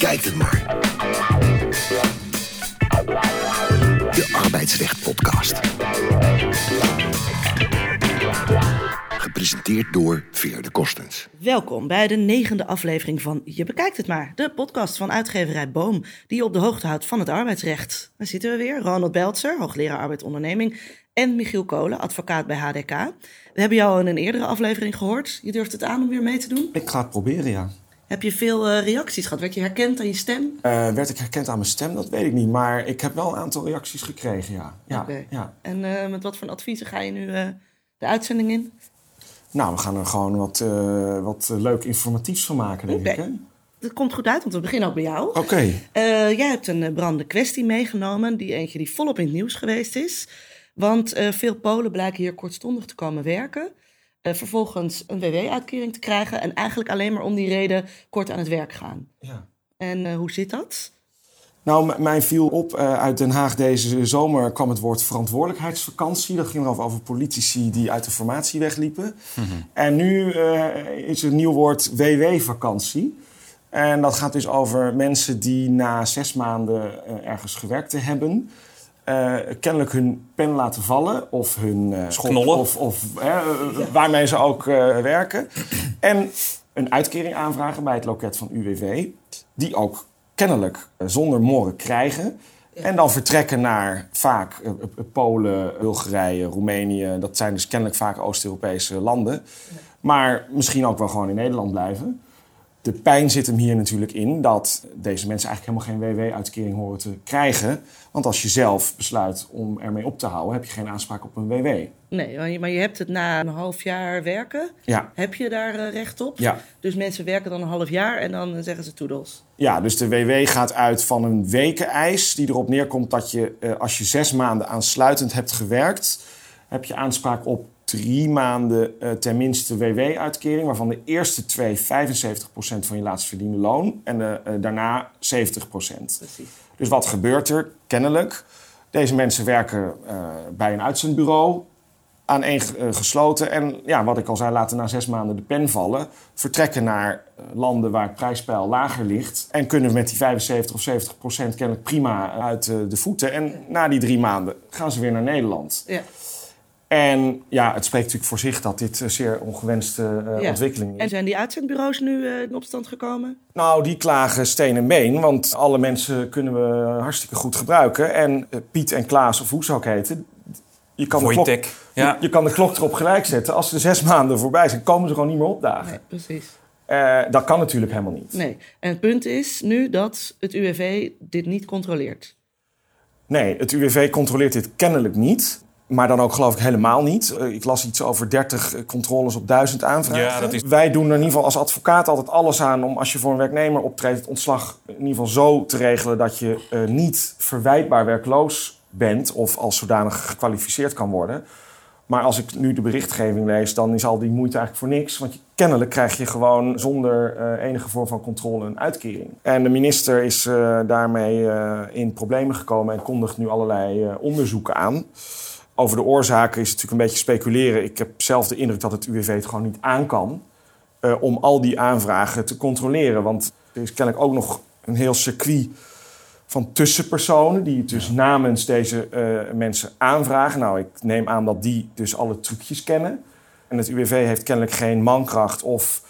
bekijkt het maar. De Arbeidsrecht Podcast. Gepresenteerd door Veer Kostens. Welkom bij de negende aflevering van Je Bekijkt Het Maar, de podcast van uitgeverij Boom, die je op de hoogte houdt van het arbeidsrecht. Daar zitten we weer, Ronald Beltzer, hoogleraar arbeidsonderneming, en Michiel Kolen, advocaat bij HDK. We hebben jou in een eerdere aflevering gehoord. Je durft het aan om weer mee te doen? Ik ga het proberen, ja. Heb je veel uh, reacties gehad? Werd je herkend aan je stem? Uh, werd ik herkend aan mijn stem? Dat weet ik niet. Maar ik heb wel een aantal reacties gekregen, ja. ja, okay. ja. En uh, met wat voor adviezen ga je nu de uitzending in? Nou, we gaan er gewoon wat, wat leuk informatiefs van maken, denk okay. ik. Hè? Dat komt goed uit, want we beginnen ook bij jou. Oké. Okay. jij hebt een brandende kwestie meegenomen. Die eentje die volop in het nieuws geweest is. Want veel Polen blijken hier kortstondig te komen werken. Uh, vervolgens een WW-uitkering te krijgen. En eigenlijk alleen maar om die reden kort aan het werk gaan. Ja. En uh, hoe zit dat? Nou, mij viel op uh, uit Den Haag deze zomer kwam het woord verantwoordelijkheidsvakantie. Dat ging erover over politici die uit de formatie wegliepen. Mm -hmm. En nu is er een nieuw woord WW-vakantie. En dat gaat dus over mensen die na zes maanden ergens gewerkt te hebben uh, kennelijk hun pen laten vallen of hun uh, schop of, of ja. waarmee ze ook uh, werken. En een uitkering aanvragen bij het loket van UWV, die ook kennelijk zonder morren krijgen. En dan vertrekken naar vaak Polen, Bulgarije, Roemenië. Dat zijn dus kennelijk vaak Oost-Europese landen. Ja. Maar misschien ook wel gewoon in Nederland blijven. De pijn zit hem hier natuurlijk in dat deze mensen eigenlijk helemaal geen WW-uitkering horen te krijgen. Want als je zelf besluit om ermee op te houden, heb je geen aanspraak op een WW. Nee, maar je hebt het na een half jaar werken. Ja. Heb je daar uh, recht op? Ja. Dus mensen werken dan een half jaar en dan zeggen ze toedels. Ja, dus de WW gaat uit van een wekeneis die erop neerkomt dat je uh, als je zes maanden aansluitend hebt gewerkt, heb je aanspraak op drie maanden uh, tenminste WW-uitkering, waarvan de eerste twee 75% van je laatst verdiende loon en de, uh, daarna 70%. Precies. Dus wat gebeurt er? Kennelijk. Deze mensen werken bij een uitzendbureau aan één gesloten. En ja, wat ik al zei, laten na zes maanden de pen vallen. Vertrekken naar landen waar het prijspeil lager ligt. En kunnen met die 75 of 70 procent kennelijk prima uit de voeten. En na die drie maanden gaan ze weer naar Nederland. Ja. En ja, het spreekt natuurlijk voor zich dat dit een zeer ongewenste uh, ja. ontwikkeling is. En zijn die uitzendbureaus nu uh, in opstand gekomen? Nou, die klagen steen en been, want alle mensen kunnen we hartstikke goed gebruiken. En uh, Piet en Klaas, of hoe ze ook heten, je kan, de klok, ja. je, je, kan de klok erop gelijk zetten. Als de zes maanden voorbij zijn, komen ze gewoon niet meer opdagen. Nee, precies. dat kan natuurlijk helemaal niet. Nee, en het punt is nu dat het UWV dit niet controleert. Nee, het UWV controleert dit kennelijk niet. Maar dan ook geloof ik helemaal niet. Ik las iets over 30 controles op 1000 aanvragen. Ja, dat is... Wij doen er in ieder geval als advocaat altijd alles aan om als je voor een werknemer optreedt, het ontslag in ieder geval zo te regelen dat je uh, niet verwijtbaar werkloos bent of als zodanig gekwalificeerd kan worden. Maar als ik nu de berichtgeving lees, dan is al die moeite eigenlijk voor niks. Want je, kennelijk krijg je gewoon zonder uh, enige vorm van controle een uitkering. En de minister is uh, daarmee in problemen gekomen en kondigt nu allerlei onderzoeken aan. Over de oorzaken is het natuurlijk een beetje speculeren. Ik heb zelf de indruk dat het UWV het gewoon niet aan kan uh, om al die aanvragen te controleren. Want er is kennelijk ook nog een heel circuit van tussenpersonen die het dus ja. namens deze uh, mensen aanvragen. Nou, ik neem aan dat die dus alle trucjes kennen. En het UWV heeft kennelijk geen mankracht of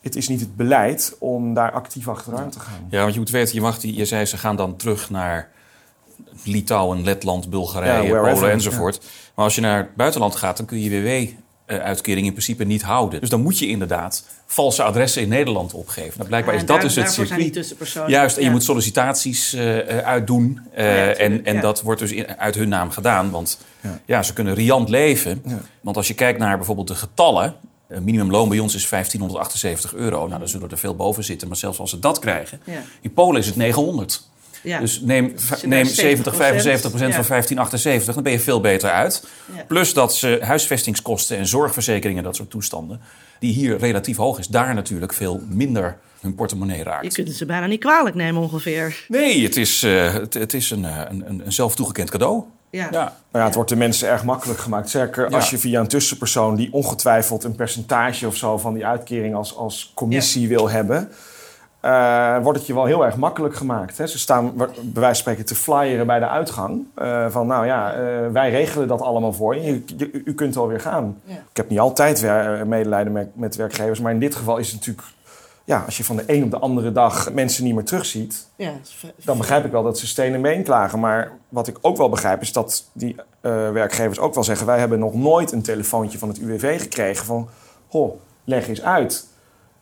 het is niet het beleid om daar actief achteraan te gaan. Ja, want je moet weten, je, mag die, je zei ze gaan dan terug naar Litouwen, Letland, Bulgarije, ja, Polen enzovoort. Ja. Maar als je naar het buitenland gaat, dan kun je WW-uitkering in principe niet houden. Dus dan moet je inderdaad valse adressen in Nederland opgeven. Nou, blijkbaar ja, is dat daar, dus het circuit. Juist, en je moet sollicitaties uh, uitdoen. Uh, en en dat wordt dus in, uit hun naam gedaan. Want ja. ze kunnen riant leven. Want als je kijkt naar bijvoorbeeld de getallen... Een minimumloon bij ons is 1578 euro. Nou, dan zullen er veel boven zitten. Maar zelfs als ze dat krijgen... In Polen is het 900. Ja. Dus neem, neem 70, 75 procent ja. van 1578, dan ben je veel beter uit. Ja. Plus dat ze huisvestingskosten en zorgverzekeringen, dat soort toestanden, die hier relatief hoog is, daar natuurlijk veel minder hun portemonnee raakt. Je kunt het ze bijna niet kwalijk nemen ongeveer. Nee, het is, uh, het, het, is een, een, een zelf toegekend cadeau. Ja. Ja. Nou ja, het wordt de mensen erg makkelijk gemaakt. Zeker als je via een tussenpersoon die ongetwijfeld een percentage of zo van die uitkering als, als commissie wil hebben. Eh, wordt het je wel heel erg makkelijk gemaakt. Hè? Ze staan bij wijze van spreken te flyeren bij de uitgang. Uh, van nou ja, uh, wij regelen dat allemaal voor je. je, u kunt alweer gaan. Ja. Ik heb niet altijd medelijden met, met, werkgevers. Maar in dit geval is het natuurlijk... Ja, als je van de een op de andere dag mensen niet meer terugziet... Ja, dan begrijp ik wel dat ze stenen been klagen. Maar wat ik ook wel begrijp is dat die werkgevers ook wel zeggen... wij hebben nog nooit een telefoontje van het UWV gekregen van... Goh, leg eens uit.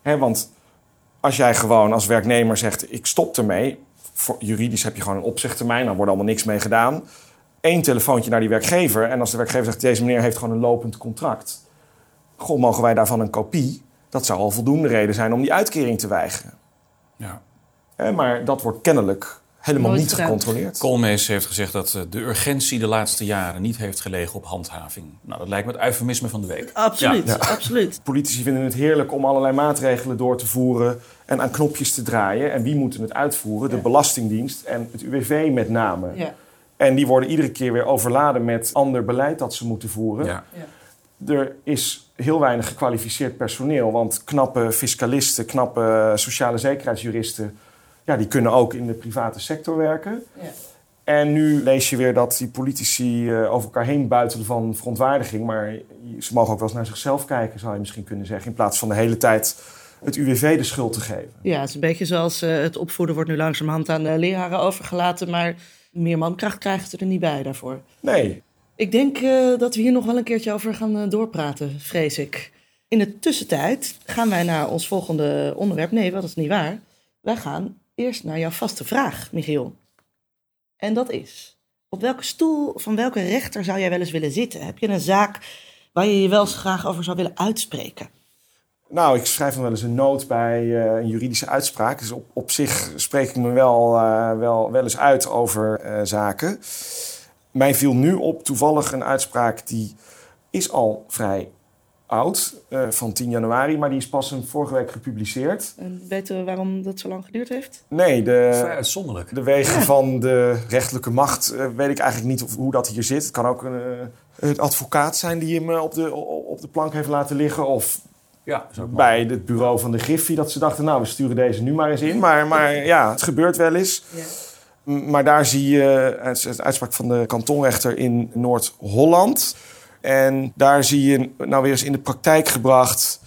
Hè, want als jij gewoon als werknemer zegt: ik stop ermee. Voor, juridisch heb je gewoon een opzichttermijn, dan wordt allemaal niks mee gedaan. Eén telefoontje naar die werkgever. En als de werkgever zegt: deze meneer heeft gewoon een lopend contract. Goh, mogen wij daarvan een kopie? Dat zou al voldoende reden zijn om die uitkering te weigeren. Ja. maar dat wordt kennelijk helemaal niet gecontroleerd. Koolmees heeft gezegd dat eh, de urgentie de laatste jaren niet heeft gelegen op handhaving. Nou, dat lijkt me het eufemisme van de week. Absoluut, ja. absoluut. Politici vinden het heerlijk om allerlei maatregelen door te voeren en aan knopjes te draaien. En wie moeten het uitvoeren? De Belastingdienst en het UWV met name. Ja. En die worden iedere keer weer overladen met ander beleid dat ze moeten voeren. Ja. Er is heel weinig gekwalificeerd personeel, want knappe fiscalisten, knappe sociale zekerheidsjuristen ja, die kunnen ook in de private sector werken. Ja. En nu lees je weer dat die politici uh, over elkaar heen buitelen van verontwaardiging. Maar ze mogen ook wel eens naar zichzelf kijken, zou je misschien kunnen zeggen. In plaats van de hele tijd het UWV de schuld te geven. Ja, het is een beetje zoals uh, het opvoeden wordt nu langzamerhand aan de leraren overgelaten. Maar meer mankracht krijgen ze er niet bij daarvoor. Nee. Ik denk uh, dat we hier nog wel een keertje over gaan doorpraten, vrees ik. In de tussentijd gaan wij naar ons volgende onderwerp. Nee, dat is niet waar. Wij gaan eerst naar jouw vaste vraag, Michiel. En dat is: op welke stoel van welke rechter zou jij wel eens willen zitten? Heb je een zaak waar je je wel eens graag over zou willen uitspreken? Nou, ik schrijf dan wel eens een noot bij uh, een juridische uitspraak. Dus op, op zich spreek ik me wel, uh, wel, wel eens uit over uh, zaken. Mij viel nu op toevallig een uitspraak die is al vrij oud, uh, van 10 januari, maar die is pas een vorige week gepubliceerd. En weten we waarom dat zo lang geduurd heeft? Nee, de, uitzonderlijk. de wegen van de rechterlijke macht uh, weet ik eigenlijk niet of, hoe dat hier zit. Het kan ook een, uh, advocaat zijn die hem op de, op de plank heeft laten liggen. Of ja, bij het bureau van de Griffie dat ze dachten, nou, we sturen deze nu maar eens in. Maar, maar ja, het gebeurt wel eens. Ja. Maar daar zie je het uitspraak van de kantonrechter in Noord-Holland en daar zie je nou weer eens in de praktijk gebracht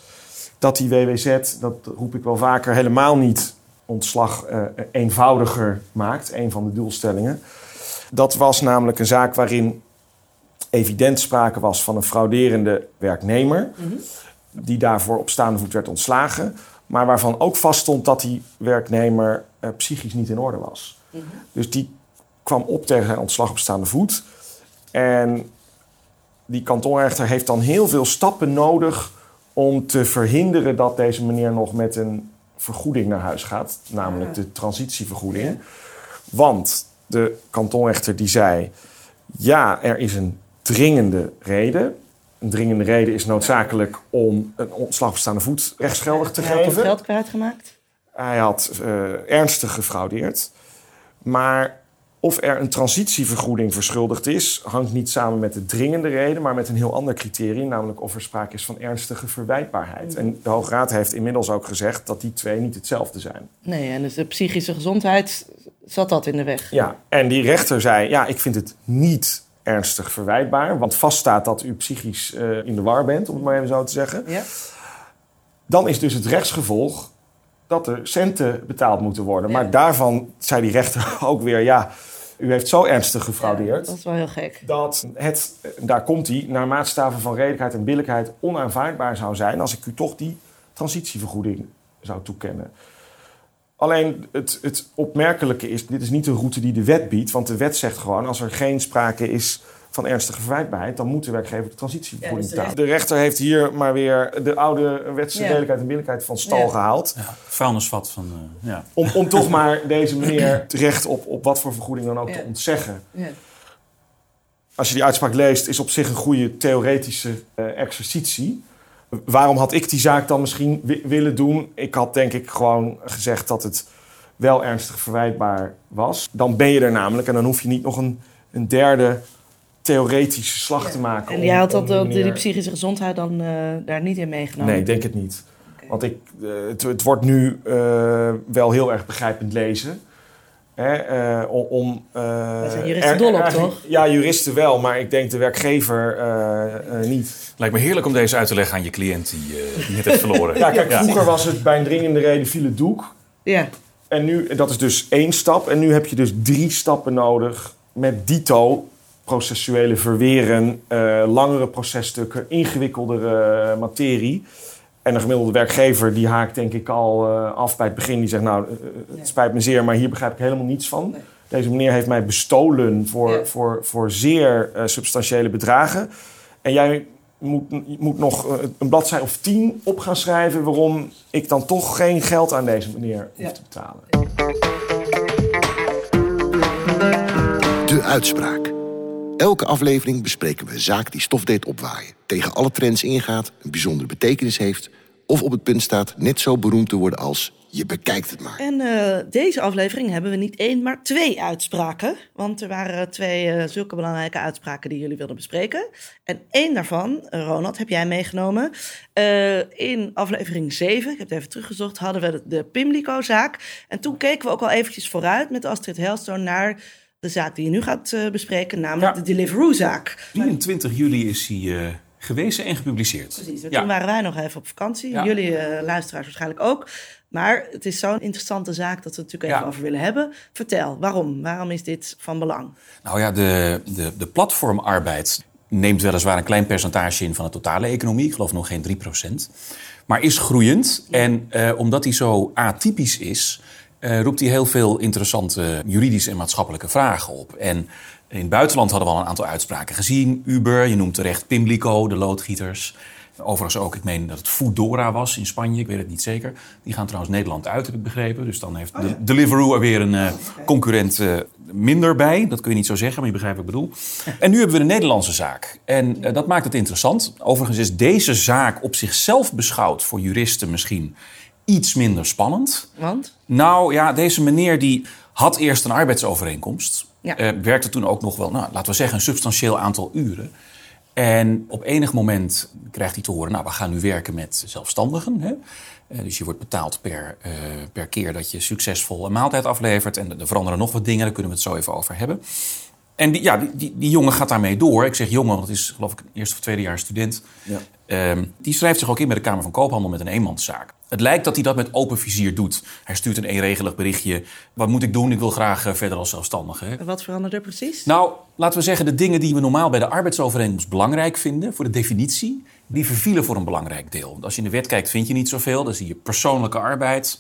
dat die WWZ, dat roep ik wel vaker, helemaal niet ontslag uh, eenvoudiger maakt. Een van de doelstellingen. Dat was namelijk een zaak waarin evident sprake was van een frauderende werknemer. Mhm. Die daarvoor op staande voet werd ontslagen. Maar waarvan ook vaststond dat die werknemer uh, psychisch niet in orde was. Mhm. Dus die kwam op tegen zijn ontslag op staande voet. En die kantonrechter heeft dan heel veel stappen nodig om te verhinderen dat deze meneer nog met een vergoeding naar huis gaat, namelijk de transitievergoeding. Want de kantonrechter die zei: ja, er is een dringende reden. Een dringende reden is noodzakelijk om een ontslag op staande voet rechtsgeldig te geven. Hij had geld kwijtgemaakt? Hij had uh, ernstig gefraudeerd. Maar of er een transitievergoeding verschuldigd is, hangt niet samen met de dringende reden, maar met een heel ander criterium, namelijk of er sprake is van ernstige verwijtbaarheid. En de Hoge Raad heeft inmiddels ook gezegd dat die twee niet hetzelfde zijn. Nee, en dus de psychische gezondheid zat dat in de weg. Ja, en die rechter zei: ja, ik vind het niet ernstig verwijtbaar, want vaststaat dat u psychisch uh, in de war bent, om het maar even zo te zeggen. Ja. Dan is dus het rechtsgevolg dat er centen betaald moeten worden. Maar daarvan zei die rechter ook weer: ja u heeft zo ernstig gefraudeerd. dat is wel heel gek. Dat het, daar komt hij, naar maatstaven van redelijkheid en billijkheid onaanvaardbaar zou zijn als ik u toch die transitievergoeding zou toekennen. Alleen het, het opmerkelijke is, dit is niet een route die de wet biedt, want de wet zegt gewoon als er geen sprake is van ernstige verwijtbaarheid, dan moet de werkgever de transitievergoeding betalen. de, rechter heeft hier maar weer de oude wetse ja. redelijkheid en billijkheid van stal gehaald. Ja, vuilnisvat van... Uh, ja. om, om toch maar deze meneer terecht op, op wat voor vergoeding dan ook te ontzeggen. Als je die uitspraak leest, is op zich een goede theoretische uh, exercitie. Waarom had ik die zaak dan misschien willen doen? Ik had denk ik gewoon gezegd dat het wel ernstig verwijtbaar was. Dan ben je er namelijk en dan hoef je niet nog een, een derde theoretische slag te maken. En jij had dat, die psychische gezondheid dan uh, daar niet in meegenomen? Nee, ik denk het niet. Want ik, eh, het, het wordt nu eh, wel heel erg begrijpend lezen. Hè, eh, om, eh, Wij zijn juristen er- dol op, toch? Ja, juristen wel, maar ik denk de werkgever eh, eh, niet. Lijkt me heerlijk om deze uit te leggen aan je cliënt die, eh, die net heeft verloren. Ja, kijk, vroeger was het bij een dringende reden viel het doek. Ja. En nu, dat is dus één stap. En nu heb je dus drie stappen nodig met dito. Processuele verweren, eh, langere processtukken, ingewikkeldere eh, materie. En een gemiddelde werkgever die haakt denk ik al eh, af bij het begin. Die zegt nou, het spijt me zeer, maar hier begrijp ik helemaal niets van. Nee. Deze meneer heeft mij bestolen voor, Ja. voor, voor zeer eh, substantiële bedragen. En jij moet, moet nog een bladzij of tien op gaan schrijven... waarom ik dan toch geen geld aan deze meneer hoef te betalen. De uitspraak. Elke aflevering bespreken we een zaak die stof deed opwaaien, tegen alle trends ingaat, een bijzondere betekenis heeft of op het punt staat net zo beroemd te worden als je bekijkt het maar. En eh, deze aflevering hebben we niet één, maar twee uitspraken. Want er waren twee eh, zulke belangrijke uitspraken die jullie wilden bespreken. En één daarvan, eh, Ronald, heb jij meegenomen. In aflevering 7, ik heb het even teruggezocht, hadden we de, Pimlico-zaak. En toen keken we ook al eventjes vooruit met Astrid Helstone naar de zaak die je nu gaat eh, bespreken, namelijk Ja. de Deliveroo-zaak. 23 juli is hij eh, gewezen en gepubliceerd. Precies, Ja. toen waren wij nog even op vakantie. Ja. Jullie eh, luisteraars waarschijnlijk ook. Maar het is zo'n interessante zaak dat we het natuurlijk even Ja. over willen hebben. Vertel, waarom? Waarom is dit van belang? Nou ja, de, de, de platformarbeid neemt weliswaar een klein percentage in van de totale economie. Ik geloof nog geen 3%. Maar is groeiend. En eh, omdat hij zo atypisch is, eh, roept hij heel veel interessante juridische en maatschappelijke vragen op. En in het buitenland hadden we al een aantal uitspraken gezien. Uber, je noemt terecht Pimlico, de loodgieters. Overigens ook, ik meen dat het Foodora was in Spanje, ik weet het niet zeker. Die gaan trouwens Nederland uit, heb ik begrepen. Dus dan heeft de Deliveroo er weer een eh, concurrent eh, minder bij. Dat kun je niet zo zeggen, maar je begrijpt wat ik bedoel. En nu hebben we de Nederlandse zaak. En dat maakt het interessant. Overigens is deze zaak op zichzelf beschouwd voor juristen misschien iets minder spannend. Want? Nou ja, deze meneer die had eerst een arbeidsovereenkomst. Ja. Eh, werkte toen ook nog wel, nou, laten we zeggen, een substantieel aantal uren. En op enig moment krijgt hij te horen, nou, we gaan nu werken met zelfstandigen. Hè? Eh, dus je wordt betaald per, eh, per keer dat je succesvol een maaltijd aflevert. En er veranderen nog wat dingen, daar kunnen we het zo even over hebben. En die, ja, die, die, die jongen gaat daarmee door. Ik zeg jongen, want het is geloof ik een eerste of tweede jaar student. Ja. Ehm, die schrijft zich ook in bij de Kamer van Koophandel met een eenmanszaak. Het lijkt dat hij dat met open vizier doet. Hij stuurt een eenregelig berichtje. Wat moet ik doen? Ik wil graag eh, verder als zelfstandige. hè. Wat verandert er precies? Nou, laten we zeggen, de dingen die we normaal bij de arbeidsovereenkomst belangrijk vinden, voor de definitie, die vervielen voor een belangrijk deel. Als je in de wet kijkt, vind je niet zoveel. Dan zie je persoonlijke arbeid,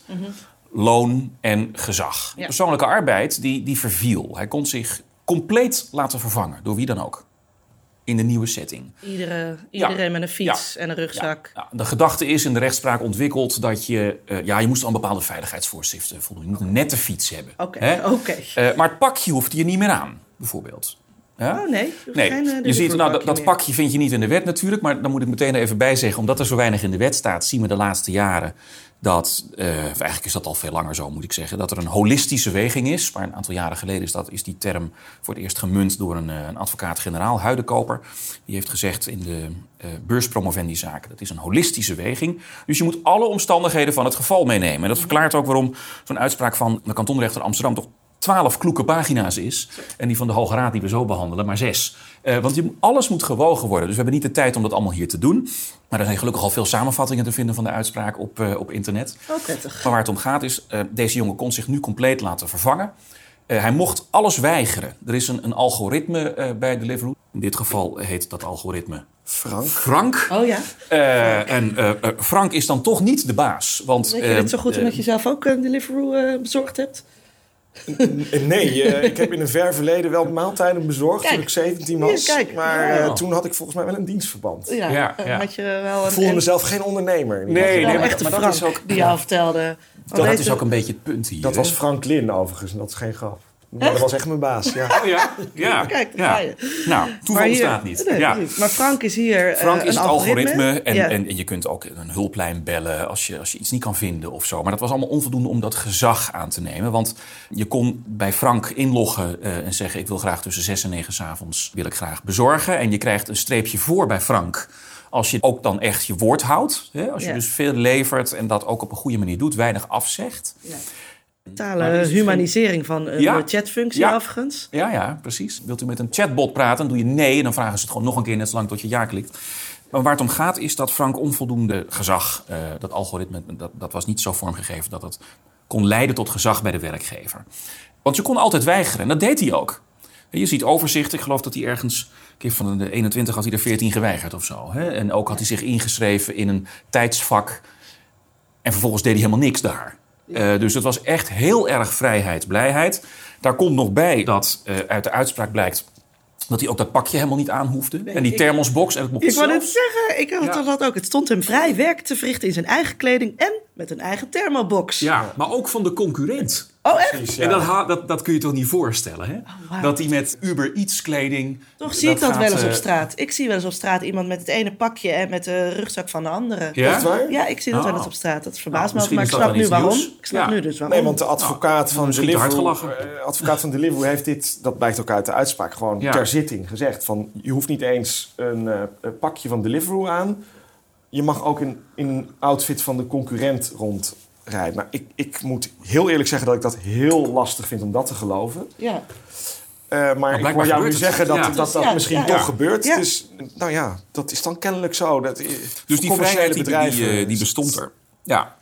loon en gezag. Ja. Persoonlijke arbeid, die, die verviel. Hij kon zich compleet laten vervangen, door wie dan ook. In de nieuwe setting. Iedere, iedereen met een fiets Ja. en een rugzak. Ja, de gedachte is in de rechtspraak ontwikkeld dat je... eh, ja, je moest aan bepaalde veiligheidsvoorschriften voldoen. Je moet een nette fiets hebben. Oké, oké. Eh, maar het pakje hoeft je niet meer aan, bijvoorbeeld. Ja? Oh nee, Nee, geen, eh, je ziet, nou, dat, pakje vind je niet in de wet natuurlijk. Maar dan moet ik meteen even bij zeggen, omdat er zo weinig in de wet staat, zien we de laatste jaren dat, eh, eigenlijk is dat al veel langer zo moet ik zeggen, dat er een holistische weging is. Maar een aantal jaren geleden is, dat, is die term voor het eerst gemunt door een, eh, een advocaat-generaal, Huidenkoper. Die heeft gezegd in de eh beurspromovendi-zaken, dat is een holistische weging. Dus je moet alle omstandigheden van het geval meenemen. En dat verklaart ook waarom zo'n uitspraak van de kantonrechter Amsterdam toch twaalf kloeke pagina's is. En die van de Hoge Raad die we zo behandelen, maar zes. Eh, want je, alles moet gewogen worden. Dus we hebben niet de tijd om dat allemaal hier te doen. Maar er zijn gelukkig al veel samenvattingen te vinden van de uitspraak op, eh, op internet. Oh, prettig. Maar waar het om gaat is, eh, deze jongen kon zich nu compleet laten vervangen. Eh, hij mocht alles weigeren. Er is een, een algoritme eh, bij Deliveroo. In dit geval heet dat algoritme Frank? Frank. Oh ja, Eh, en Frank is dan toch niet de baas. Want, weet je dit zo goed omdat je zelf ook een Deliveroo eh, bezorgd hebt? Nee, eh, ik heb in een ver verleden wel maaltijden bezorgd Kijk. toen ik 17 was. Kijk. Maar eh, Ja. toen had ik volgens mij wel een dienstverband. Ja, Ja, eh, ja. had je wel een, Ik voelde mezelf geen ondernemer. Nee, maar- dat Frank is ook- die jou vertelde. Dat is ook een beetje het punt hier. Dat was Franklin overigens, en dat is geen grap. Dat was echt mijn baas, ja. Oh ja? Ja. Kijk, daar ja. ga je. Nou, toeval hier- bestaat niet. Nee, ja. Maar Frank is hier. eh, Frank is een het algoritme, en, Ja. en, en je kunt ook een hulplijn bellen als je, als je iets niet kan vinden of zo. Maar dat was allemaal onvoldoende om dat gezag aan te nemen. Want je kon bij Frank inloggen eh, en zeggen... ik wil graag tussen zes en negen 's avonds wil ik graag bezorgen. En je krijgt een streepje voor bij Frank Als je ook dan echt je woord houdt. Hè? Als je Ja. dus veel levert en dat ook op een goede manier doet, weinig afzegt. Totale humanisering van een Ja. eh, chatfunctie Ja. Ja, ja, precies. Wilt u met een chatbot praten, dan doe je nee en dan vragen ze het gewoon nog een keer net zolang tot je ja klikt. Maar waar het om gaat is dat Frank onvoldoende gezag, eh, dat algoritme, dat, dat was niet zo vormgegeven dat het kon leiden tot gezag bij de werkgever. Want je kon altijd weigeren en dat deed hij ook. Je ziet overzicht, ik geloof dat hij ergens, een keer van de 21 had hij er 14 geweigerd of zo. Hè? En ook had hij zich ingeschreven in een tijdsvak en vervolgens deed hij helemaal niks daar. Eh, dus het was echt heel erg vrijheid, blijheid. Daar komt nog bij dat eh, uit de uitspraak blijkt dat hij ook dat pakje helemaal niet aan hoefde. en die ik- thermosbox. En het mocht Ik wou zelf. net zeggen, ik had Ja. dat ook. Het stond hem vrij werk te verrichten in zijn eigen kleding en met een eigen thermobox. Ja, maar ook van de concurrent. Oh, echt? Precies, ja. En dat, ha- dat, dat kun je toch niet voorstellen, hè? Oh. Dat hij met Uber Eats kleding... Toch zie ik dat gaat, wel eens op eh, straat. Ik zie wel eens op straat iemand met het ene pakje en met de rugzak van de andere. Ja? Echt waar? Ja, ik zie dat wel Oh. eens op straat. Dat verbaast Nou, me altijd, maar ik snap nu iets waarom. nieuws. Ik snap Ja. nu dus waarom. Nee, want de advocaat van Deliveroo, gelachen. eh, advocaat van Deliveroo heeft dit, dat blijkt ook uit de uitspraak, gewoon Ja. ter zitting gezegd. Van, je hoeft niet eens een eh, pakje van Deliveroo aan. Je mag ook in, in een outfit van de concurrent Maar ik, ik moet heel eerlijk zeggen dat ik dat heel lastig vind om dat te geloven. Ja. Eh, maar ik hoor jou nu zeggen dat Ja. dat, dat Ja, misschien ja, toch ja. gebeurt. Ja. Dus nou ja, dat is dan kennelijk zo. Dat, Dus voor die vrijheid die, bedrijven die, eh, die bestond er. Ja.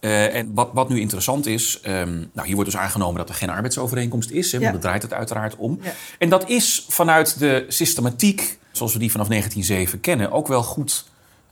Eh, en wat, wat nu interessant is, ehm, nou, hier wordt dus aangenomen dat er geen arbeidsovereenkomst is, hè, want Ja. daar draait het uiteraard om. Ja. En dat is vanuit de systematiek, zoals we die vanaf 1907 kennen, ook wel goed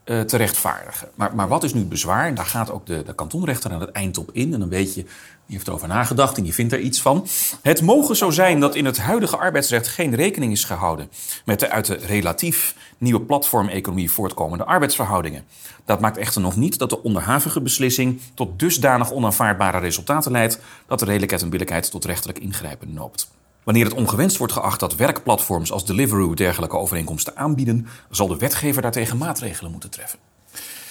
eh, te rechtvaardigen. Maar, maar wat is nu het bezwaar? Daar gaat ook de, de kantonrechter aan het eind op in. En dan weet je, die heeft erover nagedacht en die vindt er iets van. Het mogen zo zijn dat in het huidige arbeidsrecht geen rekening is gehouden met de uit de relatief nieuwe platformeconomie voortkomende arbeidsverhoudingen. Dat maakt echter nog niet dat de onderhavige beslissing tot dusdanig onaanvaardbare resultaten leidt dat de redelijkheid en billijkheid tot rechterlijk ingrijpen noopt. Wanneer het ongewenst wordt geacht dat werkplatforms als Deliveroo dergelijke overeenkomsten aanbieden, zal de wetgever daartegen maatregelen moeten treffen.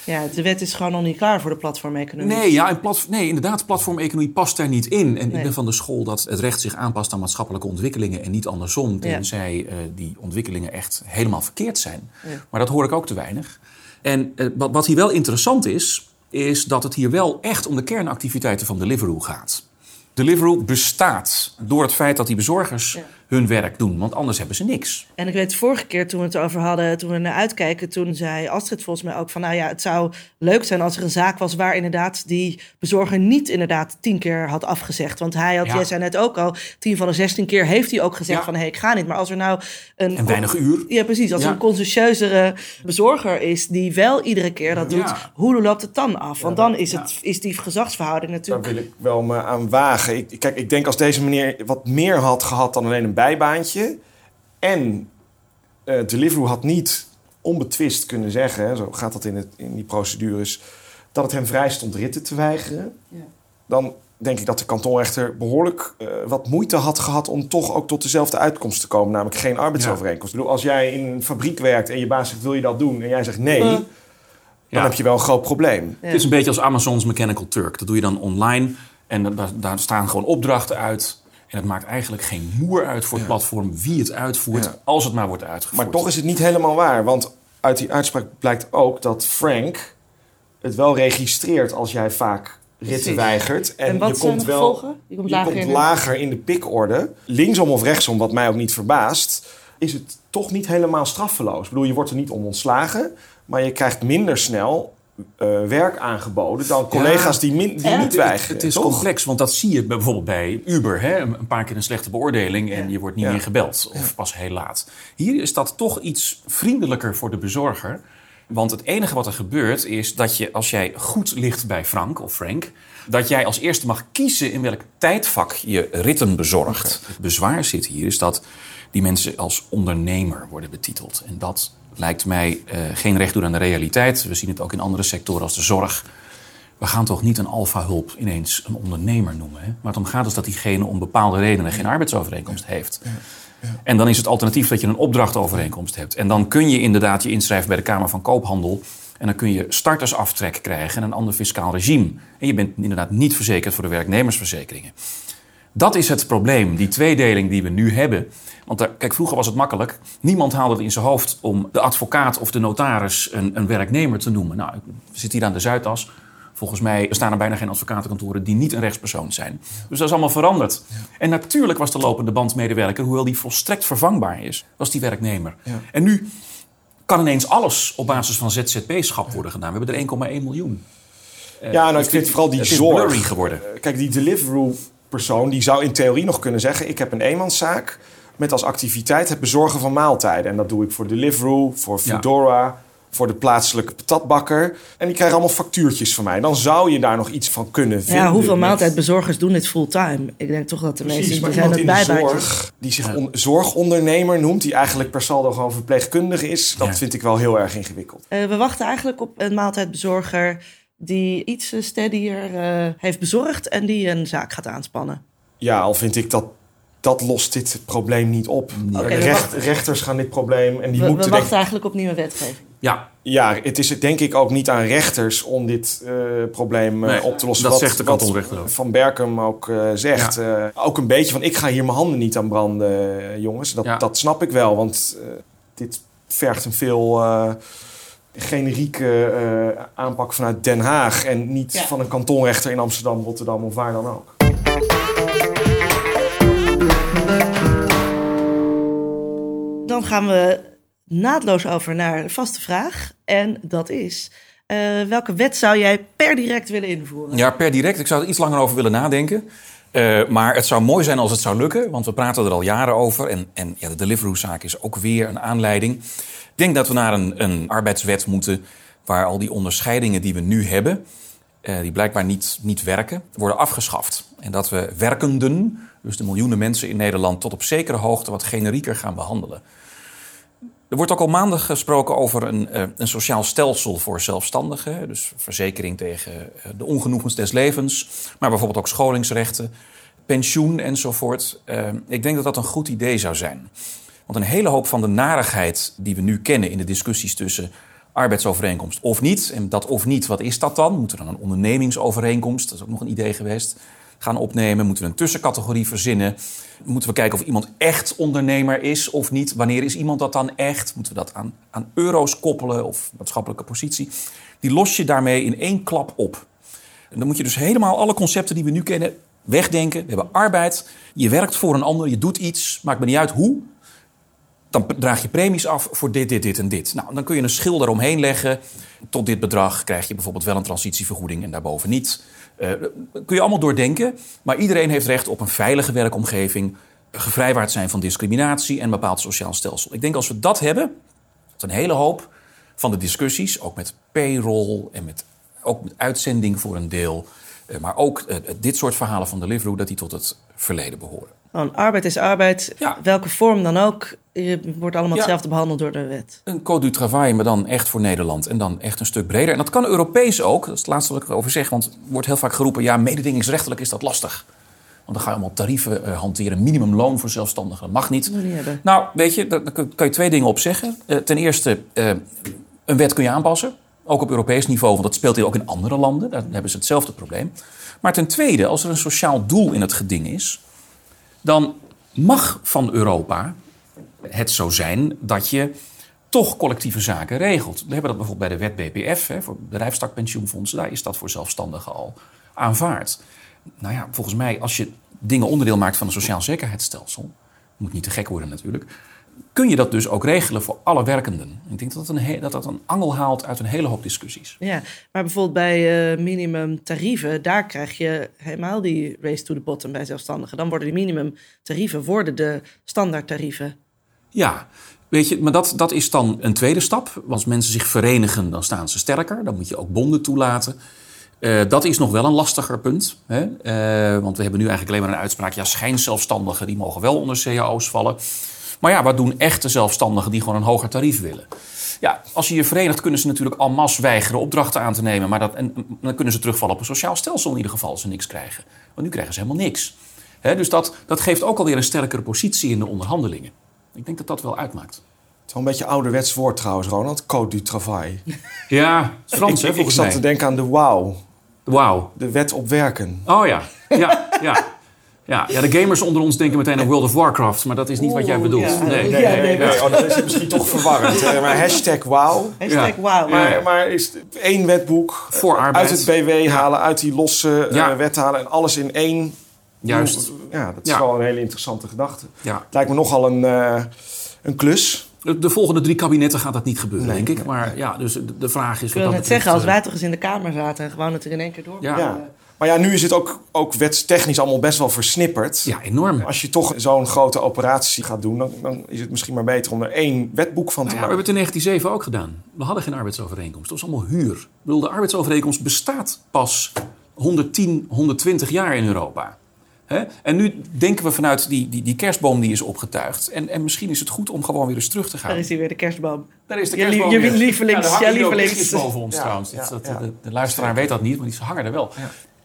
ja, de wet is gewoon nog niet klaar voor de platformeconomie. Nee, ja, en plat, nee, inderdaad, platformeconomie past daar niet in. En Nee. ik ben van de school dat het recht zich aanpast aan maatschappelijke ontwikkelingen en niet andersom, tenzij eh, die ontwikkelingen echt helemaal verkeerd zijn. Ja. Maar dat hoor ik ook te weinig. En eh, wat, wat hier wel interessant is, is dat het hier wel echt om de kernactiviteiten van Deliveroo gaat. Deliveroo bestaat door het feit dat die bezorgers. Hun werk doen, want anders hebben ze niks. En ik weet de vorige keer toen we het over hadden, toen we naar uitkijken, toen zei Astrid volgens mij ook van, nou ja, het zou leuk zijn als er een zaak was waar inderdaad die bezorger niet inderdaad tien keer had afgezegd. Want hij had, Ja. jij zei net ook al, tien van de zestien keer heeft hij ook gezegd Ja. van, hé, ik ga niet. Maar als er nou een... En weinig uur. Ja, precies. Als Ja. er een conscientieuzere bezorger is die wel iedere keer dat doet, Ja. hoe loopt het dan af? Want dan is, ja. het, is die gezagsverhouding Daar natuurlijk... wil ik wel me aan wagen. Ik, kijk, ik denk als deze meneer wat meer had gehad dan alleen een bijbaantje. En eh Deliveroo had niet onbetwist kunnen zeggen, hè, zo gaat dat in, het, in die procedures, dat het hem vrij stond ritten te weigeren. Ja. Dan denk ik dat de kantonrechter behoorlijk eh, wat moeite had gehad om toch ook tot dezelfde uitkomst te komen, namelijk geen arbeidsovereenkomst. Ik bedoel, als jij in een fabriek werkt en je baas zegt wil je dat doen en jij zegt nee, dan Ja. heb je wel een groot probleem. Ja. Het is een beetje als Amazon's Mechanical Turk. Dat doe je dan online en da- daar, daar staan gewoon opdrachten uit. En het maakt eigenlijk geen moer uit voor het platform wie het uitvoert, Ja. als het maar wordt uitgevoerd. Maar toch is het niet helemaal waar. Want uit die uitspraak blijkt ook dat Frank het wel registreert als jij vaak ritten Precies. weigert. En, En wat je zijn komt de wel gevolgen? Je komt lager in de- lager in de pikorde. Linksom of rechtsom, wat mij ook niet verbaast, is het toch niet helemaal straffeloos. Ik bedoel, je wordt er niet om ontslagen, maar je krijgt minder snel eh, werk aangeboden dan collega's die, min, die niet weigeren. het is toch? complex, want dat zie je bij- bijvoorbeeld bij Uber. Hè? Een paar keer een slechte beoordeling en Ja. je wordt niet Ja. meer gebeld. Of pas heel laat. Hier is dat toch iets vriendelijker voor de bezorger. Want het enige wat er gebeurt is dat je, als jij goed ligt bij Frank of Frank... dat jij als eerste mag kiezen in welk tijdvak je ritten bezorgt. Het bezwaar zit hier is dat die mensen als ondernemer worden betiteld. En dat lijkt mij eh, geen recht doen aan de realiteit. We zien het ook in andere sectoren als de zorg... We gaan toch niet een alfa-hulp ineens een ondernemer noemen. Hè? Maar het om gaat is dat diegene om bepaalde redenen geen arbeidsovereenkomst heeft. En dan is het alternatief dat je een opdrachtovereenkomst hebt. En dan kun je inderdaad je inschrijven bij de Kamer van Koophandel. En dan kun je startersaftrek krijgen en een ander fiscaal regime. En je bent inderdaad niet verzekerd voor de werknemersverzekeringen. Dat is het probleem, die tweedeling die we nu hebben. Want daar, kijk, vroeger was het makkelijk. Niemand haalde het in zijn hoofd om de advocaat of de notaris een, een werknemer te noemen. Nou, we zitten hier aan de Zuidas. Volgens mij staan er bijna geen advocatenkantoren die niet een rechtspersoon zijn. Dus dat is allemaal veranderd. En natuurlijk was de lopende bandmedewerker, hoewel die volstrekt vervangbaar is, was die werknemer. En nu kan ineens alles op basis van ZZP-schap worden gedaan. We hebben er 1,1 miljoen. Ja, nou, ik vind vooral die het zorg. geworden. Eh, Kijk, die Deliveroo-persoon die zou in theorie nog kunnen zeggen: ik heb een eenmanszaak met als activiteit het bezorgen van maaltijden. En dat doe ik voor Deliveroo, voor Ja. Foodora, voor de plaatselijke patatbakker. En die krijgen allemaal factuurtjes van mij. Dan zou je daar nog iets van kunnen vinden. Ja, hoeveel met- maaltijdbezorgers doen dit fulltime? Ik denk toch dat de meesten zijn het bijbaantjes. die zich on- zorgondernemer noemt, die eigenlijk per saldo gewoon verpleegkundige is, dat Ja. vind ik wel heel erg ingewikkeld. Eh, we wachten eigenlijk op een maaltijdbezorger die iets eh, steadier eh, heeft bezorgd en die een zaak gaat aanspannen. Ja, al vind ik dat dat lost dit probleem niet op. We recht- wachten. rechters gaan dit probleem en die We, we moeten wachten denk- eigenlijk op nieuwe wetgeving. Ja, Ja, het is denk ik ook niet aan rechters om dit eh, probleem eh, Nee, op te lossen. dat Wat- zegt de kantonrechter ook. Van Berkem ook eh, zegt. Eh, ook een beetje van, ik ga hier mijn handen niet aan branden, jongens. Dat, Ja. dat snap ik wel, want eh, dit vergt een veel eh, generieke eh, aanpak vanuit Den Haag... en niet Ja. van een kantonrechter in Amsterdam, Rotterdam of waar dan ook. Dan gaan we naadloos over naar de vaste vraag. En dat is, eh, welke wet zou jij per direct willen invoeren? Ja, per direct. Ik zou er iets langer over willen nadenken. Eh, maar het zou mooi zijn als het zou lukken, want we praten er al jaren over. En, en ja, de Deliveroo-zaak is ook weer een aanleiding. Ik denk dat we naar een, een arbeidswet moeten waar al die onderscheidingen die we nu hebben, eh, die blijkbaar niet, niet werken, worden afgeschaft. En dat we werkenden, dus de miljoenen mensen in Nederland, tot op zekere hoogte wat generieker gaan behandelen. Er wordt ook al maanden gesproken over een, eh, een sociaal stelsel voor zelfstandigen. Dus verzekering tegen eh, de ongenoegens des levens. Maar bijvoorbeeld ook scholingsrechten, pensioen enzovoort. Eh, ik denk dat dat een goed idee zou zijn. Want een hele hoop van de narigheid die we nu kennen in de discussies tussen arbeidsovereenkomst of niet. En dat of niet, wat is dat dan? Moeten we dan een ondernemingsovereenkomst, dat is ook nog een idee geweest, gaan opnemen? Moeten we een tussencategorie verzinnen? Moeten we kijken of iemand echt ondernemer is of niet? Wanneer is iemand dat dan echt? Moeten we dat aan, aan euro's koppelen of maatschappelijke positie? Die los je daarmee in één klap op. En dan moet je dus helemaal alle concepten die we nu kennen wegdenken. We hebben arbeid, je werkt voor een ander, je doet iets, maakt me niet uit hoe. Dan draag je premies af voor dit, dit, dit en dit. Nou, dan kun je een schil eromheen leggen. Tot dit bedrag krijg je bijvoorbeeld wel een transitievergoeding en daarboven niet. Dat kun je allemaal doordenken. Maar iedereen heeft recht op een veilige werkomgeving. Gevrijwaard zijn van discriminatie en een bepaald sociaal stelsel. Ik denk als we dat hebben, dat een hele hoop van de discussies, ook met payroll en met, ook met uitzending voor een deel, eh, maar ook eh, dit soort verhalen van Deliveroo, dat die tot het verleden behoren. Gewoon, arbeid is arbeid, Ja. welke vorm dan ook. Je wordt allemaal Ja. hetzelfde behandeld door de wet. Een code du travail, maar dan echt voor Nederland. En dan echt een stuk breder. En dat kan Europees ook. Dat is het laatste wat ik erover zeg. Want er wordt heel vaak geroepen... ja, mededingingsrechtelijk is dat lastig. Want dan ga je allemaal tarieven eh, hanteren. Minimumloon voor zelfstandigen. Dat mag niet. Dat. Nou, weet je, daar daar kan je twee dingen op zeggen. Eh, ten eerste, eh, een wet kun je aanpassen. Ook op Europees niveau, want dat speelt hier ook in andere landen. Daar hebben ze hetzelfde probleem. Maar ten tweede, als er een sociaal doel in het geding is... dan mag van Europa het zo zijn dat je toch collectieve zaken regelt. We hebben dat bijvoorbeeld bij de wet BPF, hè, voor bedrijfstakpensioenfondsen. Daar is dat voor zelfstandigen al aanvaard. Nou ja, volgens mij, als je dingen onderdeel maakt van een sociaal zekerheidsstelsel... moet niet te gek worden natuurlijk... kun je dat dus ook regelen voor alle werkenden. Ik denk dat dat een, dat, dat een angel haalt uit een hele hoop discussies. Ja, maar bijvoorbeeld bij eh minimumtarieven, daar krijg je helemaal die race to the bottom bij zelfstandigen. Dan worden die minimumtarieven worden de standaardtarieven. Ja, weet je, maar dat, dat is dan een tweede stap. Als mensen zich verenigen, dan staan ze sterker. Dan moet je ook bonden toelaten. Eh, dat is nog wel een lastiger punt. Hè? Eh, want we hebben nu eigenlijk alleen maar een uitspraak... ja, schijnzelfstandigen die mogen wel onder cao's vallen. Maar ja, wat doen echte zelfstandigen die gewoon een hoger tarief willen? Ja, als je je verenigt kunnen ze natuurlijk al mas weigeren opdrachten aan te nemen. Maar dat, en, dan kunnen ze terugvallen op een sociaal stelsel in ieder geval als ze niks krijgen. Want nu krijgen ze helemaal niks. Dus dat, dat geeft ook alweer een sterkere positie in de onderhandelingen. Ik denk dat dat wel uitmaakt. Het is wel een beetje ouderwets woord trouwens, Ronald. Code du travail. Ja, Frans, ik, hè, ik volgens zat mij. te denken aan de WOW. Wauw. De wet op werken. Oh ja, ja, ja. Ja, ja, de gamers onder ons denken meteen aan World of Warcraft, maar dat is niet wat jij bedoelt. ja. Nee. Nee, Ja, nee, nee, nee. Oh, dat is misschien toch verwarrend. hè. Maar hashtag wow. Hashtag Ja. wauw. Maar, maar is één wetboek Voor arbeid. uit het BW halen, uit die losse eh, Ja. wet halen en alles in één. Juist. Ja, dat is Ja. wel een hele interessante gedachte. Ja. Het lijkt me nogal een, eh, een klus. De, de volgende drie kabinetten gaat dat niet gebeuren, Nee, denk ik. Maar ja, dus de, vraag is... Ik wil net zeggen, als betreft, wij toch eens in de Kamer zaten en gewoon het er in één keer door. Ja. Ja. Maar ja, nu is het ook, ook wetstechnisch allemaal best wel versnipperd. Ja, enorm. Als je toch zo'n grote operatie gaat doen, dan, dan is het misschien maar beter om er één wetboek van te Nou ja, we maken. hebben het in 1907 ook gedaan. We hadden geen arbeidsovereenkomst. Dat was allemaal huur. Ik bedoel, de arbeidsovereenkomst bestaat pas 110, 120 jaar in Europa. Hè? En nu denken we vanuit die, die, die kerstboom die is opgetuigd. En, en misschien is het goed om gewoon weer eens terug te gaan. Daar is hij weer, de kerstboom. Daar is de Je kerstboom je weer. lievelings- Ja, daar ja, hier ook lievelings. lichtjes boven ons Ja, trouwens. ja, Dat- dat- ja. De, de luisteraar weet dat niet, maar die ze hangen er wel.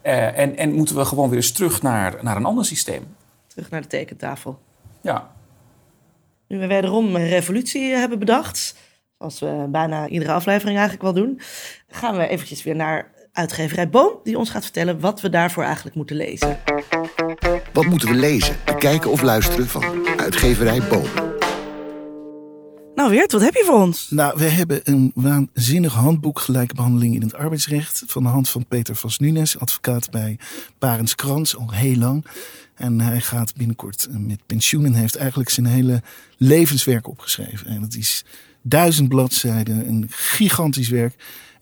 Eh, en, en moeten we gewoon weer eens terug naar, naar een ander systeem. Terug naar de tekentafel. Ja, Nu we wederom een revolutie eh, hebben bedacht, zoals we bijna iedere aflevering eigenlijk wel doen, gaan we eventjes weer naar uitgeverij Boom, die ons gaat vertellen wat we daarvoor eigenlijk moeten lezen. Wat moeten we lezen, bekijken of luisteren van uitgeverij Boom? Nou Weert, wat heb je voor ons? Nou, we hebben een waanzinnig handboek gelijke behandeling in het arbeidsrecht. Van de hand van Peter Vas Nunes, advocaat bij Parens Krans, al heel lang. En hij gaat binnenkort eh, met pensioen en heeft eigenlijk zijn hele levenswerk opgeschreven. En dat is duizend bladzijden, een gigantisch werk.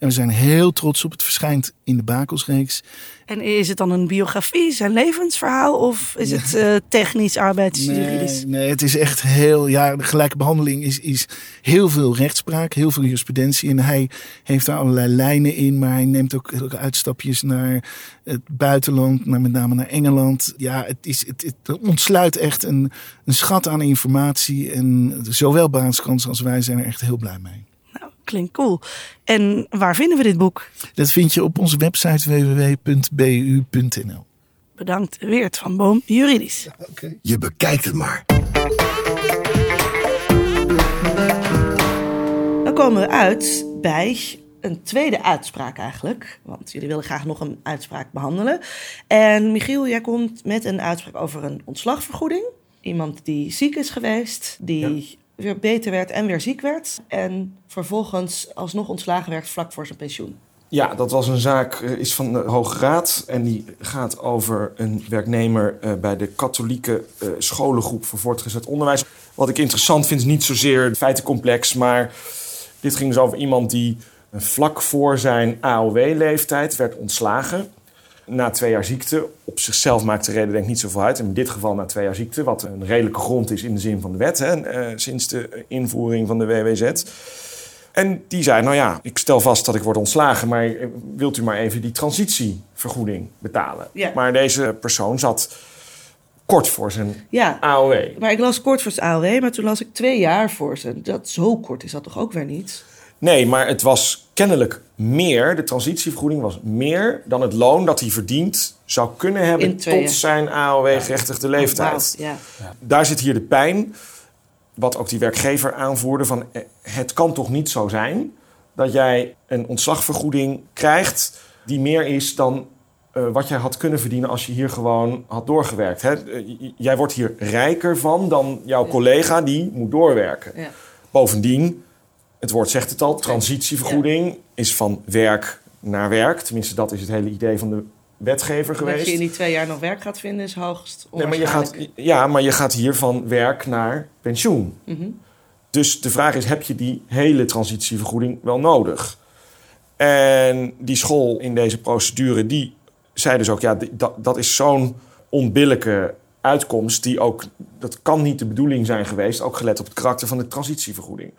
En we zijn heel trots op. Het verschijnt in de Bakelsreeks. En is het dan een biografie, zijn levensverhaal of is het eh, technisch, arbeidsjuridisch? Nee, nee, het is echt heel. Ja, de gelijke behandeling is, is heel veel rechtspraak, heel veel jurisprudentie. En hij heeft daar allerlei lijnen in, maar hij neemt ook, ook uitstapjes naar het buitenland, naar met name naar Engeland. Ja, het, is, het, het ontsluit echt een, een schat aan informatie. En zowel Baanskans als wij zijn er echt heel blij mee. Klinkt cool. En waar vinden we dit boek? Dat vind je op onze website www.bu.nl. Bedankt, Weert van Boom Juridisch. Je bekijkt het maar. Dan komen we uit bij een tweede uitspraak eigenlijk. Want jullie willen graag nog een uitspraak behandelen. En Michiel, jij komt met een uitspraak over een ontslagvergoeding. Iemand die ziek is geweest, die weer beter werd en weer ziek werd. En vervolgens alsnog ontslagen werd vlak voor zijn pensioen. Ja, dat was een zaak, eh, is van de Hoge Raad. En die gaat over een werknemer eh, bij de katholieke eh, scholengroep voor voortgezet onderwijs. Wat ik interessant vind, is niet zozeer het feitencomplex, maar dit ging dus over iemand die vlak voor zijn AOW-leeftijd werd ontslagen. Na twee jaar ziekte. Op zichzelf maakt de reden denk ik niet zoveel uit. En in dit geval na twee jaar ziekte, wat een redelijke grond is in de zin van de wet, hè, eh, sinds de invoering van de WWZ. En die zei, nou ja, ik stel vast dat ik word ontslagen, maar eh, wilt u maar even die transitievergoeding betalen? Ja. Maar deze persoon zat kort voor zijn Ja, AOW. maar ik las kort voor zijn AOW, maar toen las ik twee jaar voor zijn. Dat zo kort is dat toch ook weer niet? Nee, maar het was kennelijk meer, de transitievergoeding was meer dan het loon dat hij verdiend zou kunnen In hebben tot zijn AOW-gerechtigde leeftijd. Ja. Daar zit hier de pijn, wat ook die werkgever aanvoerde, van eh, het kan toch niet zo zijn dat jij een ontslagvergoeding krijgt die meer is dan eh, wat jij had kunnen verdienen als je hier gewoon had doorgewerkt. Hè? Eh, jij wordt hier rijker van dan jouw collega die moet doorwerken. Ja. Bovendien, het woord zegt het al, transitievergoeding is van werk naar werk. Tenminste, dat is het hele idee van de wetgever geweest. Dat je in die twee jaar nog werk gaat vinden is hoogst Nee, maar je gaat, ja, maar je gaat hier van werk naar pensioen. Mhm. Dus de vraag is, heb je die hele transitievergoeding wel nodig? En die school in deze procedure, die zei dus ook... ja, dat, dat is zo'n onbillijke uitkomst... die ook, dat kan niet de bedoeling zijn geweest... ook gelet op het karakter van de transitievergoeding.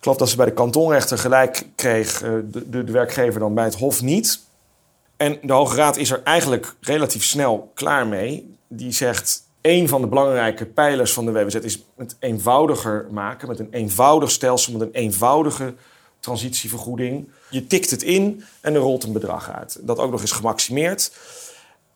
Ik dat ze bij de kantonrechter gelijk kreeg... eh, de, de, de werkgever dan bij het hof niet... En de Hoge Raad is er eigenlijk relatief snel klaar mee. Die zegt, een van de belangrijke pijlers van de WWZ is het eenvoudiger maken. Met een eenvoudig stelsel, met een eenvoudige transitievergoeding. Je tikt het in en er rolt een bedrag uit. Dat ook nog eens gemaximeerd.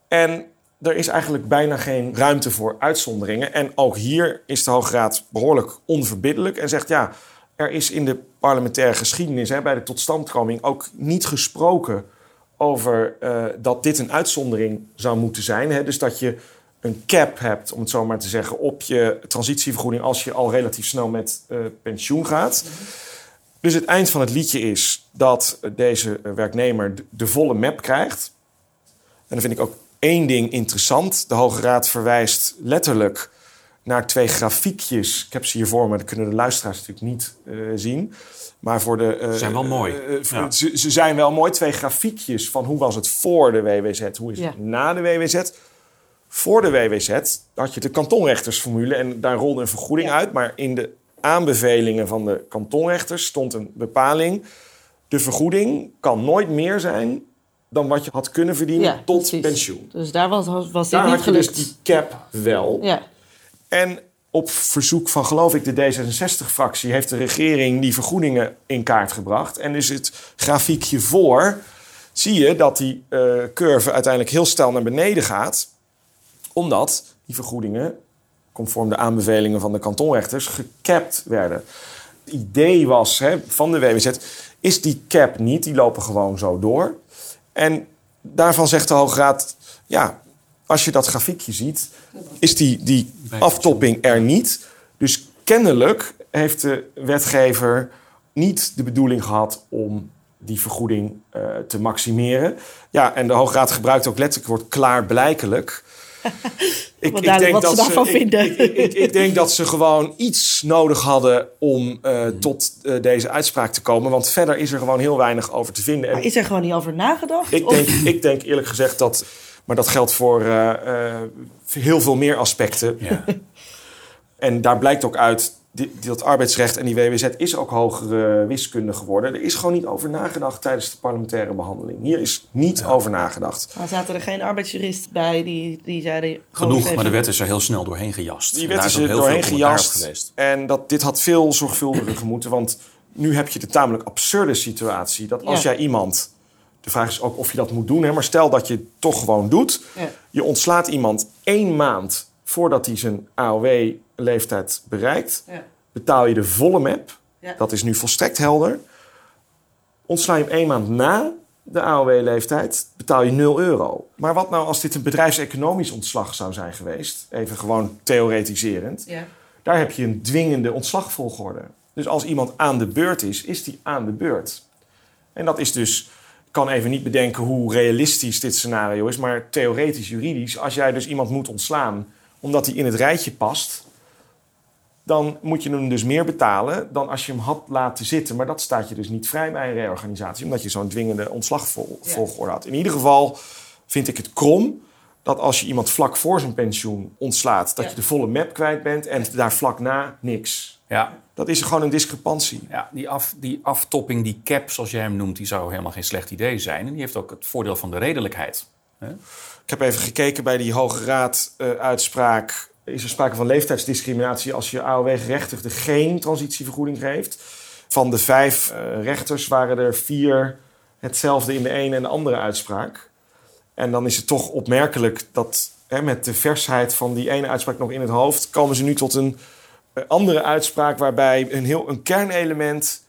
En er is eigenlijk bijna geen ruimte voor uitzonderingen. En ook hier is de Hoge Raad behoorlijk onverbiddelijk en zegt ja, er is in de parlementaire geschiedenis, hè, bij de totstandkoming, ook niet gesproken over eh, dat dit een uitzondering zou moeten zijn. Hè? Dus dat je een cap hebt, om het zo maar te zeggen, op je transitievergoeding als je al relatief snel met uh, pensioen gaat. Dus het eind van het liedje is dat deze werknemer de volle map krijgt. En dan vind ik ook één ding interessant. De Hoge Raad verwijst letterlijk naar twee grafiekjes. Ik heb ze hier voor me, dat kunnen de luisteraars natuurlijk niet uh, zien. Maar voor de. Uh, ze zijn wel mooi. Uh, ja. ze, ze, zijn wel mooi. Twee grafiekjes van hoe was het voor de WWZ, hoe is het na de WWZ. Voor de WWZ had je de kantonrechtersformule en daar rolde een vergoeding ja. uit. Maar in de aanbevelingen van de kantonrechters stond een bepaling. De vergoeding kan nooit meer zijn dan wat je had kunnen verdienen ja, tot precies. pensioen. Dus daar was, was dit Daar niet had je gelukt. dus die cap wel. Ja. En op verzoek van, geloof ik, de D66-fractie... heeft de regering die vergoedingen in kaart gebracht. En dus het grafiekje voor zie je dat die uh, curve uiteindelijk heel snel naar beneden gaat. Omdat die vergoedingen, conform de aanbevelingen van de kantonrechters, gecapt werden. Het idee was hè, van de WWZ, is die cap niet, die lopen gewoon zo door. En daarvan zegt de Hoge Raad, ja, als je dat grafiekje ziet, is die, die aftopping er niet. Dus kennelijk heeft de wetgever niet de bedoeling gehad om die vergoeding uh, te maximeren. Ja, en de Hoge Raad gebruikt ook letterlijk het woord klaarblijkelijk. ik, ik denk wat dat ze daarvan vinden. Ik, ik, ik, denk dat ze gewoon iets nodig hadden om uh, tot uh, deze uitspraak te komen. Want verder is er gewoon heel weinig over te vinden. En Maar is er gewoon niet over nagedacht? ik, Of- denk, ik denk eerlijk gezegd dat... Maar dat geldt voor heel veel meer aspecten. Ja. En daar blijkt ook uit, die, dat arbeidsrecht en die WWZ is ook hogere wiskunde geworden. Er is gewoon niet over nagedacht tijdens de parlementaire behandeling. Hier is niet ja. over nagedacht. Maar zaten er geen arbeidsjurist bij die, die zeiden... Genoeg, maar de wet is er heel snel doorheen gejast. Die wet is er doorheen gejast. Geweest. En dat, dit had veel zorgvuldiger gemoeten. Want nu heb je de tamelijk absurde situatie dat als ja. jij iemand... De vraag is ook of je dat moet doen. Hè? Maar stel dat je het toch gewoon doet. Ja. Je ontslaat iemand één maand voordat hij zijn AOW-leeftijd bereikt. Ja. Betaal je de volle map. Ja. Dat is nu volstrekt helder. Ontsla je hem één maand na de AOW-leeftijd, betaal je 0 euro. Maar wat nou als dit een bedrijfseconomisch ontslag zou zijn geweest? Even gewoon theoretiserend. Daar heb je een dwingende ontslagvolgorde. Dus als iemand aan de beurt is, is die aan de beurt. En dat is dus kan even niet bedenken hoe realistisch dit scenario is, maar theoretisch, juridisch, als jij dus iemand moet ontslaan omdat hij in het rijtje past, dan moet je hem dus meer betalen dan als je hem had laten zitten. Maar dat staat je dus niet vrij bij een reorganisatie, omdat je zo'n dwingende ontslagvolgorde had. In ieder geval vind ik het krom dat als je iemand vlak voor zijn pensioen ontslaat, dat Ja. je de volle map kwijt bent en daar vlak na niks. Ja, Dat is gewoon een discrepantie. ja die, af, die aftopping, die cap, zoals jij hem noemt, die zou helemaal geen slecht idee zijn. En die heeft ook het voordeel van de redelijkheid. Hè? Ik heb even gekeken bij die Hoge Raad uh, uitspraak. Is er sprake van leeftijdsdiscriminatie als je AOW-gerechtigde geen transitievergoeding geeft? Van de vijf uh, rechters waren er vier hetzelfde in de ene en de andere uitspraak. En dan is het toch opmerkelijk dat hè, met de versheid van die ene uitspraak nog in het hoofd... komen ze nu tot een andere uitspraak waarbij een, heel, een kernelement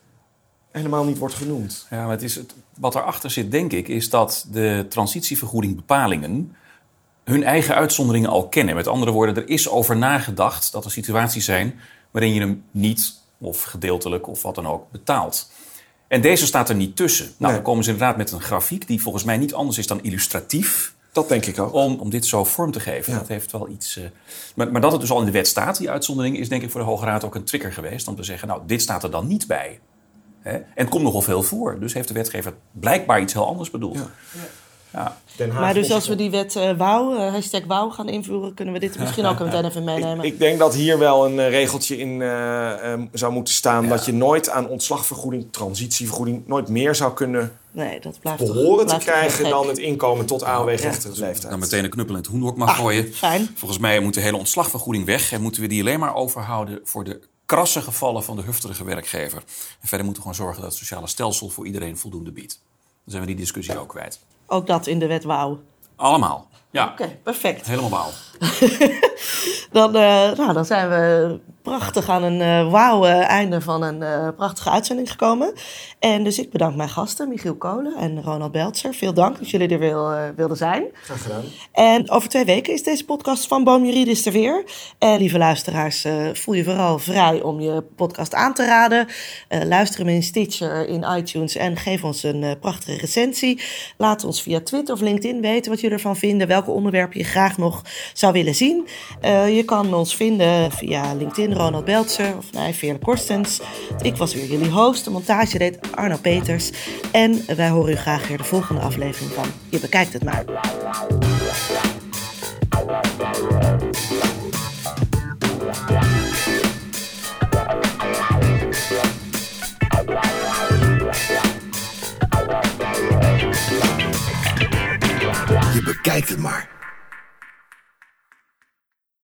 helemaal niet wordt genoemd. Ja, maar het is het, wat erachter zit, denk ik, is dat de transitievergoeding bepalingen hun eigen uitzonderingen al kennen. Met andere woorden, er is over nagedacht dat er situaties zijn waarin je hem niet of gedeeltelijk of wat dan ook betaalt. En deze staat er niet tussen. Nou, Nee. dan komen ze inderdaad met een grafiek die volgens mij niet anders is dan illustratief. Dat denk ik ook. Om, om dit zo vorm te geven. Ja. Dat heeft wel iets. Uh, maar, maar dat het dus al in de wet staat, die uitzondering, is denk ik voor de Hoge Raad ook een trigger geweest om te zeggen: Nou, dit staat er dan niet bij. Hè? En het komt nogal veel voor. Dus heeft de wetgever blijkbaar iets heel anders bedoeld. Ja. Ja. Den Haag Maar dus als we die wet uh, wou, uh, hashtag wou gaan invoeren, kunnen we dit misschien ook meteen even meenemen. Ik, ik denk dat hier wel een uh, regeltje in uh, um, zou moeten staan. Ja. Dat je nooit aan ontslagvergoeding, transitievergoeding, nooit meer zou kunnen nee, dat blijft behoren toch, te krijgen dan het inkomen tot AOW-gerechtigde Dan leeftijd. meteen een knuppel in het hoenhok mag Ah, gooien. fijn. Volgens mij moet de hele ontslagvergoeding weg en moeten we die alleen maar overhouden voor de krasse gevallen van de hufterige werkgever. En verder moeten we gewoon zorgen dat het sociale stelsel voor iedereen voldoende biedt. Dan zijn we die discussie ook kwijt. Ook dat in de wet wou. Allemaal. Ja, Oké, perfect. helemaal wauw. Dan, uh, nou, dan zijn we prachtig aan een uh, wauw einde van een prachtige uitzending gekomen. En dus ik bedank mijn gasten, Michiel Kolen en Ronald Beltzer. Veel dank dat jullie er wil, wilden zijn. Graag gedaan. En over twee weken is deze podcast van Boom Juridisch er weer. En lieve luisteraars, voel je vooral vrij om je podcast aan te raden. luister hem in Stitcher, in iTunes en geef ons een prachtige recensie. Laat ons via Twitter of LinkedIn weten wat jullie ervan vinden. Welke onderwerpen je graag nog zou willen zien. je kan ons vinden via LinkedIn Ronald Beltzer of nee, Veerle Korstens. Ik was weer jullie host. De montage deed Arno Peters. En wij horen u graag weer de volgende aflevering van Je Bekijkt Het Maar. Je bekijkt het maar.